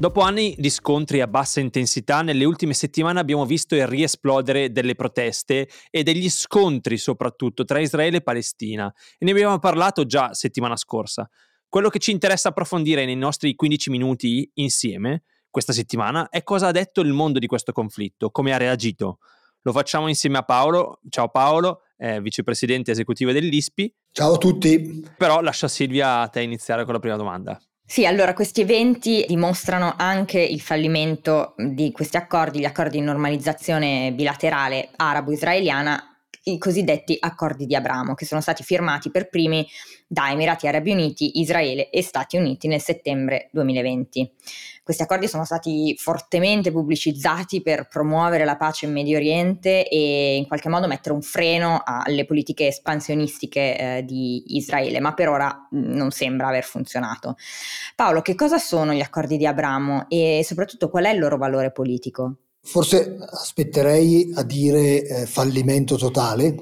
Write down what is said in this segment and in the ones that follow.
Dopo anni di scontri a bassa intensità, nelle ultime settimane abbiamo visto il riesplodere delle proteste e degli scontri soprattutto tra Israele e Palestina. E ne abbiamo parlato già settimana scorsa. Quello che ci interessa approfondire nei nostri 15 minuti insieme questa settimana è cosa ha detto il mondo di questo conflitto, come ha reagito. Lo facciamo insieme a Paolo. Ciao Paolo, eh, vicepresidente esecutivo dell'ISPI. Ciao a tutti. Però lascia Silvia a te iniziare con la prima domanda. Sì, allora questi eventi dimostrano anche il fallimento di questi accordi, gli accordi di normalizzazione bilaterale arabo-israeliana i cosiddetti accordi di Abramo, che sono stati firmati per primi da Emirati Arabi Uniti, Israele e Stati Uniti nel settembre 2020. Questi accordi sono stati fortemente pubblicizzati per promuovere la pace in Medio Oriente e in qualche modo mettere un freno alle politiche espansionistiche eh, di Israele, ma per ora non sembra aver funzionato. Paolo, che cosa sono gli accordi di Abramo e soprattutto qual è il loro valore politico? Forse aspetterei a dire eh, fallimento totale.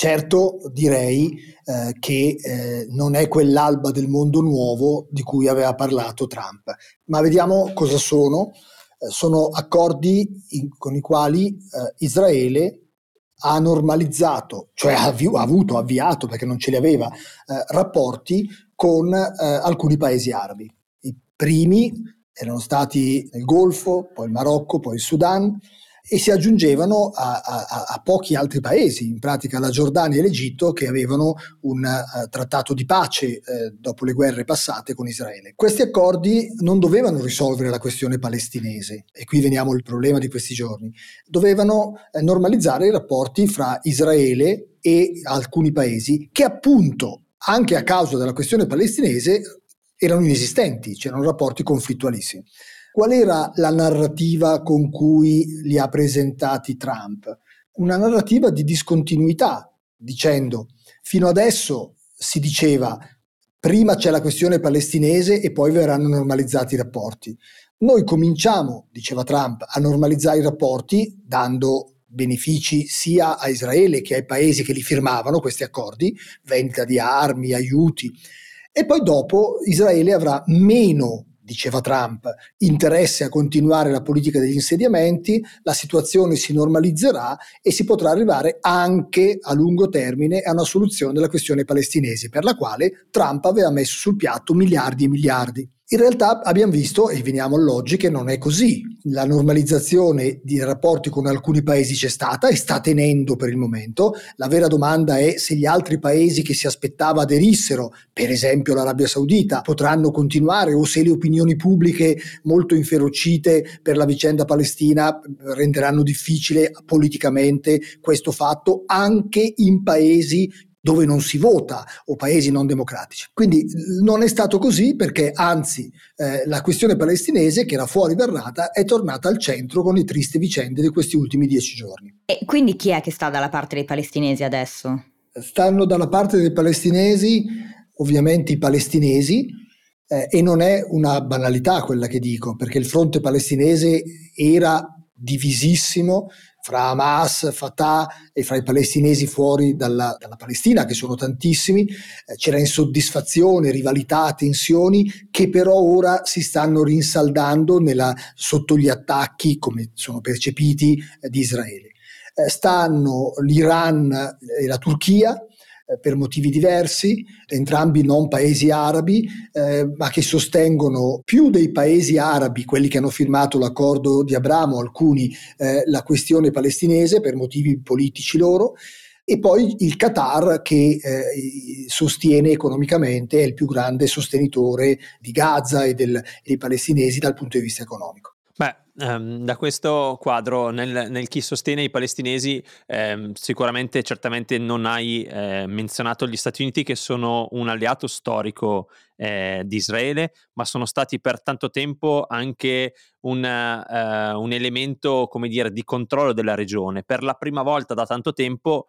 Certo direi eh, che eh, non è quell'alba del mondo nuovo di cui aveva parlato Trump, ma vediamo cosa sono. Eh, sono accordi in, con i quali eh, Israele ha normalizzato, cioè ha, avvi- ha, avuto, avviato, perché non ce li aveva, eh, rapporti con alcuni paesi arabi. I primi erano stati nel Golfo, poi il Marocco, poi il Sudan e si aggiungevano a, a, a pochi altri paesi, in pratica la Giordania e l'Egitto, che avevano un uh, trattato di pace uh, dopo le guerre passate con Israele. Questi accordi non dovevano risolvere la questione palestinese, e qui veniamo al problema di questi giorni, dovevano uh, normalizzare i rapporti fra Israele e alcuni paesi che appunto anche a causa della questione palestinese erano inesistenti, c'erano rapporti conflittualissimi. Qual era la narrativa con cui li ha presentati Trump? Una narrativa di discontinuità, dicendo fino adesso si diceva prima c'è la questione palestinese e poi verranno normalizzati i rapporti. Noi cominciamo, diceva Trump, a normalizzare i rapporti dando benefici sia a Israele che ai paesi che li firmavano questi accordi, vendita di armi, aiuti, e poi dopo Israele avrà meno diceva Trump, interesse a continuare la politica degli insediamenti, la situazione si normalizzerà e si potrà arrivare anche a lungo termine a una soluzione della questione palestinese, per la quale Trump aveva messo sul piatto miliardi e miliardi. In realtà abbiamo visto, e veniamo all'oggi, che non è così. La normalizzazione di rapporti con alcuni paesi c'è stata e sta tenendo per il momento. La vera domanda è se gli altri paesi che si aspettava aderissero, per esempio l'Arabia Saudita, potranno continuare o se le opinioni pubbliche molto inferocite per la vicenda palestina renderanno difficile politicamente questo fatto anche in paesi dove non si vota o paesi non democratici. Quindi non è stato così perché anzi eh, la questione palestinese che era fuori verrata è tornata al centro con le tristi vicende di questi ultimi dieci giorni. E quindi chi è che sta dalla parte dei palestinesi adesso? Stanno dalla parte dei palestinesi ovviamente i palestinesi eh, e non è una banalità quella che dico perché il fronte palestinese era divisissimo fra Hamas, Fatah e fra i palestinesi fuori dalla, dalla Palestina, che sono tantissimi, eh, c'era insoddisfazione, rivalità, tensioni che però ora si stanno rinsaldando nella, sotto gli attacchi, come sono percepiti, eh, di Israele. Eh, stanno l'Iran e la Turchia, eh, per motivi diversi, entrambi non paesi arabi, eh, ma che sostengono più dei paesi arabi, quelli che hanno firmato l'accordo di Abramo, alcuni eh, la questione palestinese per motivi politici loro, e poi il Qatar che eh, sostiene economicamente, è il più grande sostenitore di Gaza e del, dei palestinesi dal punto di vista economico. Beh, um, da questo quadro, nel, nel, chi sostiene i palestinesi, eh, sicuramente, certamente non hai eh, menzionato gli Stati Uniti che sono un alleato storico eh, di Israele, ma sono stati per tanto tempo anche un, uh, un elemento, come dire, di controllo della regione. Per la prima volta da tanto tempo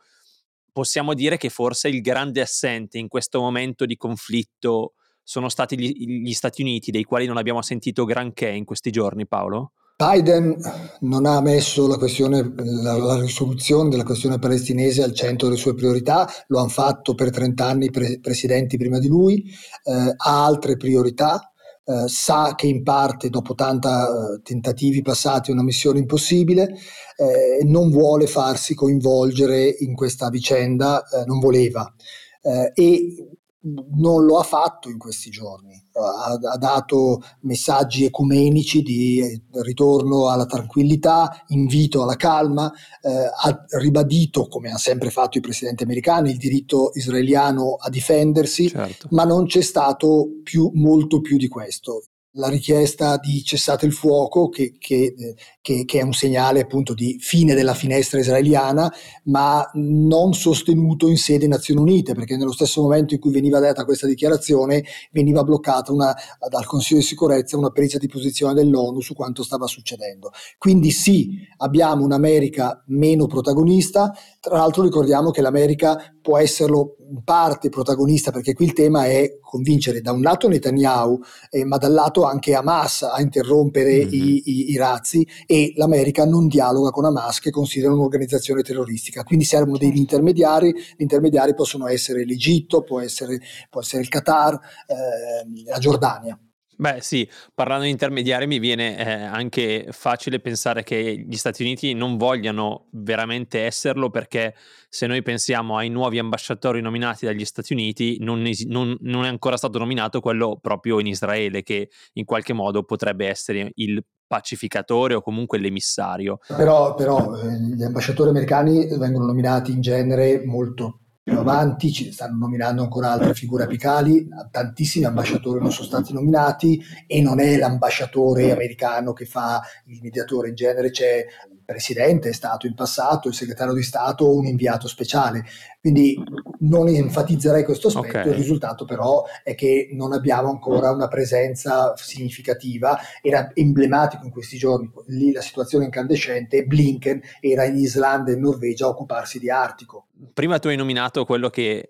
possiamo dire che forse il grande assente in questo momento di conflitto sono stati gli, gli Stati Uniti, dei quali non abbiamo sentito granché in questi giorni, Paolo? Biden non ha messo la, questione, la, la, risoluzione della questione palestinese al centro delle sue priorità, lo hanno fatto per 30 anni pre- presidenti prima di lui, eh, ha altre priorità, eh, sa che in parte dopo 80 eh, tentativi passati è una missione impossibile, eh, non vuole farsi coinvolgere in questa vicenda, eh, non voleva. Eh, e non lo ha fatto in questi giorni, ha, ha, dato messaggi ecumenici di eh, ritorno alla tranquillità, invito alla calma, eh, ha ribadito, come ha sempre fatto i presidenti americani, il diritto israeliano a difendersi, certo. ma non c'è stato più, molto più di questo la richiesta di cessate il fuoco, che, che, che, che, è un segnale appunto di fine della finestra israeliana, ma non sostenuto in sede Nazioni Unite, perché nello stesso momento in cui veniva detta questa dichiarazione veniva bloccata una, dal Consiglio di sicurezza una presa di posizione dell'ONU su quanto stava succedendo. Quindi sì, abbiamo un'America meno protagonista, tra l'altro ricordiamo che l'America può esserlo in parte protagonista perché qui il tema è convincere da un lato Netanyahu eh, ma dall'altro anche Hamas a interrompere mm-hmm. i, i, i, razzi e l'America non dialoga con Hamas che considera un'organizzazione terroristica quindi servono degli certo. intermediari gli intermediari possono essere l'Egitto può essere, può essere il Qatar eh, la Giordania Beh sì, parlando di intermediari mi viene eh, anche facile pensare che gli Stati Uniti non vogliano veramente esserlo perché se noi pensiamo ai nuovi ambasciatori nominati dagli Stati Uniti non, es- non, non è ancora stato nominato quello proprio in Israele che in qualche modo potrebbe essere il pacificatore o comunque l'emissario. Però, però eh, gli ambasciatori americani vengono nominati in genere molto più avanti, ci stanno nominando ancora altre figure apicali, tantissimi ambasciatori non sono stati nominati e non è l'ambasciatore americano che fa il mediatore, in genere c'è presidente è stato in passato, il segretario di Stato o un inviato speciale. Quindi non enfatizzerei questo aspetto, okay. il risultato però è che non abbiamo ancora una presenza significativa. Era emblematico in questi giorni, lì la situazione incandescente, Blinken era in Islanda e in Norvegia a occuparsi di Artico. Prima tu hai nominato quello che,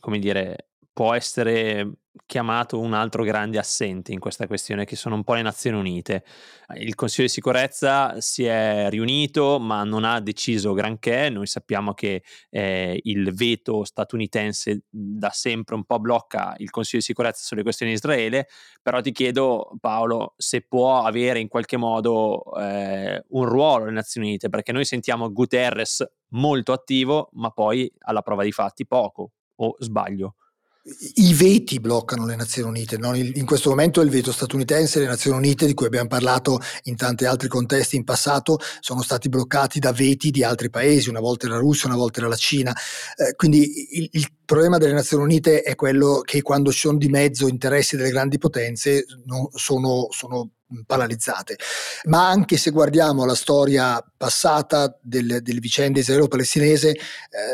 come dire, può essere chiamato un altro grande assente in questa questione, che sono un po' le Nazioni Unite. Il Consiglio di sicurezza si è riunito, ma non ha deciso granché. Noi sappiamo che eh, il veto statunitense da sempre un po' blocca il Consiglio di sicurezza sulle questioni di Israele, però ti chiedo, Paolo, se può avere in qualche modo eh, un ruolo le Nazioni Unite, perché noi sentiamo Guterres molto attivo, ma poi alla prova di fatti poco, o sbaglio? I veti bloccano le Nazioni Unite. No? In questo momento è il veto statunitense, le Nazioni Unite, di cui abbiamo parlato in tanti altri contesti in passato, sono stati bloccati da veti di altri paesi, una volta era la Russia, una volta era la Cina. Eh, quindi il, il, problema delle Nazioni Unite è quello che quando ci sono di mezzo interessi delle grandi potenze no, sono, sono paralizzate. Ma anche se guardiamo la storia passata del, delle vicende israelo-palestinese, eh,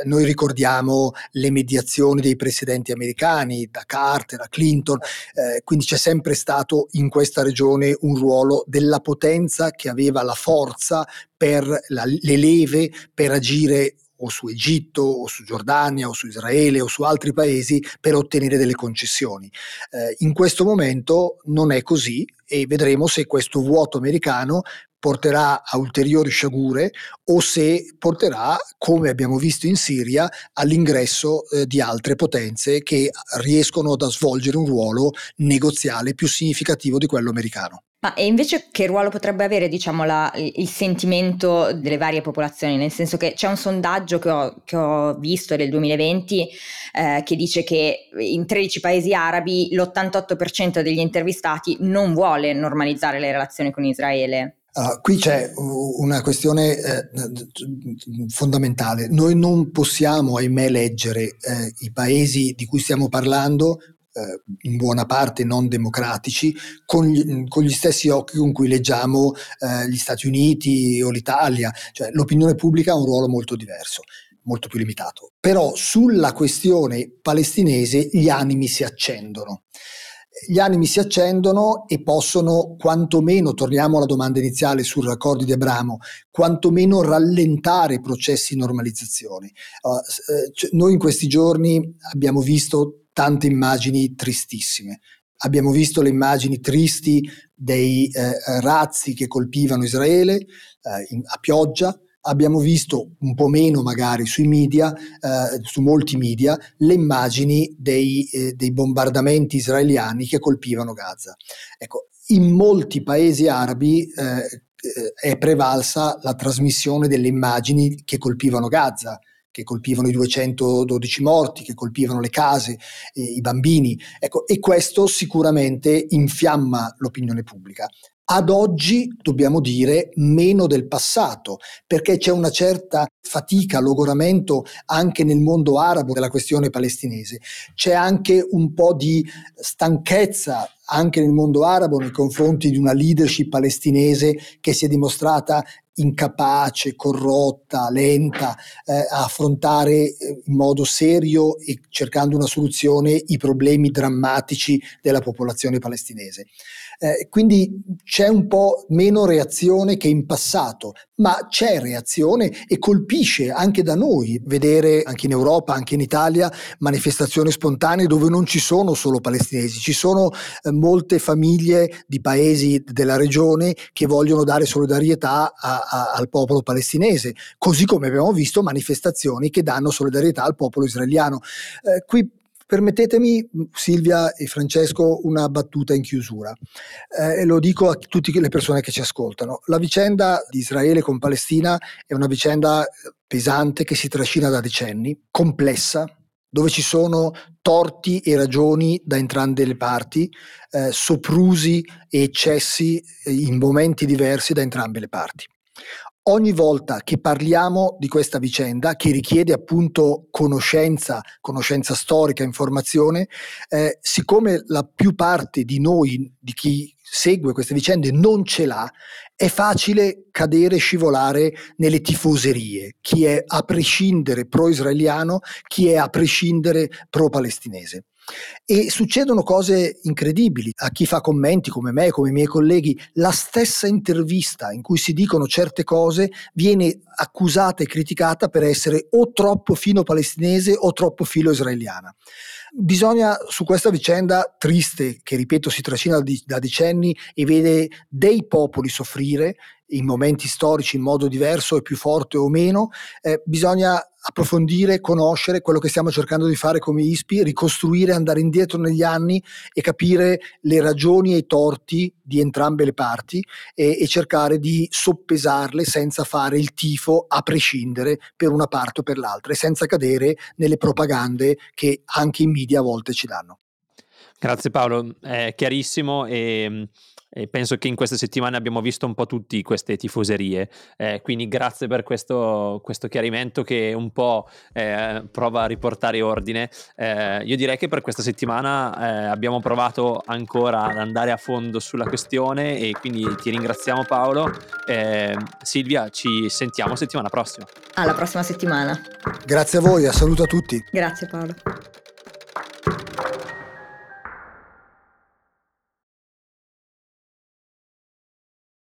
noi ricordiamo le mediazioni dei presidenti americani, da Carter a Clinton, eh, quindi c'è sempre stato in questa regione un ruolo della potenza che aveva la forza per la, le leve per agire o su Egitto o su Giordania o su Israele o su altri paesi per ottenere delle concessioni. Eh, in questo momento non è così e vedremo se questo vuoto americano porterà a ulteriori sciagure o se porterà, come abbiamo visto in Siria, all'ingresso eh, di altre potenze che riescono a svolgere un ruolo negoziale più significativo di quello americano. Ma e invece che ruolo potrebbe avere, diciamo, la, il sentimento delle varie popolazioni? Nel senso che c'è un sondaggio che ho, che ho visto del 2020 eh, che dice che in 13 paesi arabi l'88% degli intervistati non vuole normalizzare le relazioni con Israele. Uh, qui c'è una questione eh, fondamentale. Noi non possiamo, ahimè, leggere eh, i paesi di cui stiamo parlando eh, in buona parte non democratici, con gli, con gli, stessi occhi con cui leggiamo eh, gli Stati Uniti o l'Italia, cioè l'opinione pubblica ha un ruolo molto diverso molto più limitato. Però sulla questione palestinese gli animi si accendono. gli animi si accendono e possono quantomeno, torniamo alla domanda iniziale sui raccordi di Abramo, quantomeno rallentare i processi di normalizzazione. Uh, noi in questi giorni abbiamo visto tante immagini tristissime. Abbiamo visto le immagini tristi dei eh, razzi che colpivano Israele eh, in, a pioggia, abbiamo visto un po' meno magari sui media, eh, su molti media, le immagini dei, eh, dei, bombardamenti israeliani che colpivano Gaza. Ecco, in molti paesi arabi eh, eh, è prevalsa la trasmissione delle immagini che colpivano Gaza che colpivano i 212 morti, che colpivano le case, eh, i bambini. Ecco, e questo sicuramente infiamma l'opinione pubblica ad oggi dobbiamo dire meno del passato, perché c'è una certa fatica, logoramento anche nel mondo arabo della questione palestinese. C'è anche un po' di stanchezza anche nel mondo arabo nei confronti di una leadership palestinese che si è dimostrata incapace, corrotta, lenta eh, a affrontare eh, in modo serio e cercando una soluzione i problemi drammatici della popolazione palestinese. Eh, quindi c'è un po' meno reazione che in passato, ma c'è reazione e colpisce anche da noi vedere anche in Europa, anche in Italia, manifestazioni spontanee dove non ci sono solo palestinesi, ci sono eh, molte famiglie di paesi della regione che vogliono dare solidarietà a, a, al popolo palestinese, così come abbiamo visto manifestazioni che danno solidarietà al popolo israeliano. Eh, qui Permettetemi, Silvia e Francesco, una battuta in chiusura. Eh, lo dico a tutte le persone che ci ascoltano. La vicenda di Israele con Palestina è una vicenda pesante che si trascina da decenni, complessa, dove ci sono torti e ragioni da entrambe le parti, eh, soprusi e eccessi in momenti diversi da entrambe le parti. Ogni volta che parliamo di questa vicenda, che richiede appunto conoscenza, conoscenza storica, informazione, eh, siccome la più parte di noi, di chi segue queste vicende, non ce l'ha, è facile cadere e scivolare nelle tifoserie, chi è a prescindere pro-israeliano, chi è a prescindere pro-palestinese. E succedono cose incredibili. A chi fa commenti come me, come i miei colleghi, la stessa intervista in cui si dicono certe cose viene accusata e criticata per essere o troppo filo palestinese o troppo filo israeliana. Bisogna su questa vicenda triste, che ripeto si trascina da decenni e vede dei popoli soffrire in momenti storici in modo diverso e più forte o meno, eh, bisogna approfondire, conoscere quello che stiamo cercando di fare come ISPI, ricostruire, andare indietro negli anni e capire le ragioni e i torti di entrambe le parti e, e cercare di soppesarle senza fare il tifo a prescindere per una parte o per l'altra e senza cadere nelle propagande che anche i media a volte ci danno. Grazie Paolo, è chiarissimo e e penso che in queste settimane abbiamo visto un po' tutti queste tifoserie, eh, quindi grazie per questo, questo, chiarimento che un po' eh, prova a riportare ordine. Eh, io direi che per questa settimana eh, abbiamo provato ancora ad andare a fondo sulla questione e quindi ti ringraziamo Paolo. Eh, Silvia, ci sentiamo settimana prossima. Alla prossima settimana. Grazie a voi, a saluto a tutti. Grazie Paolo.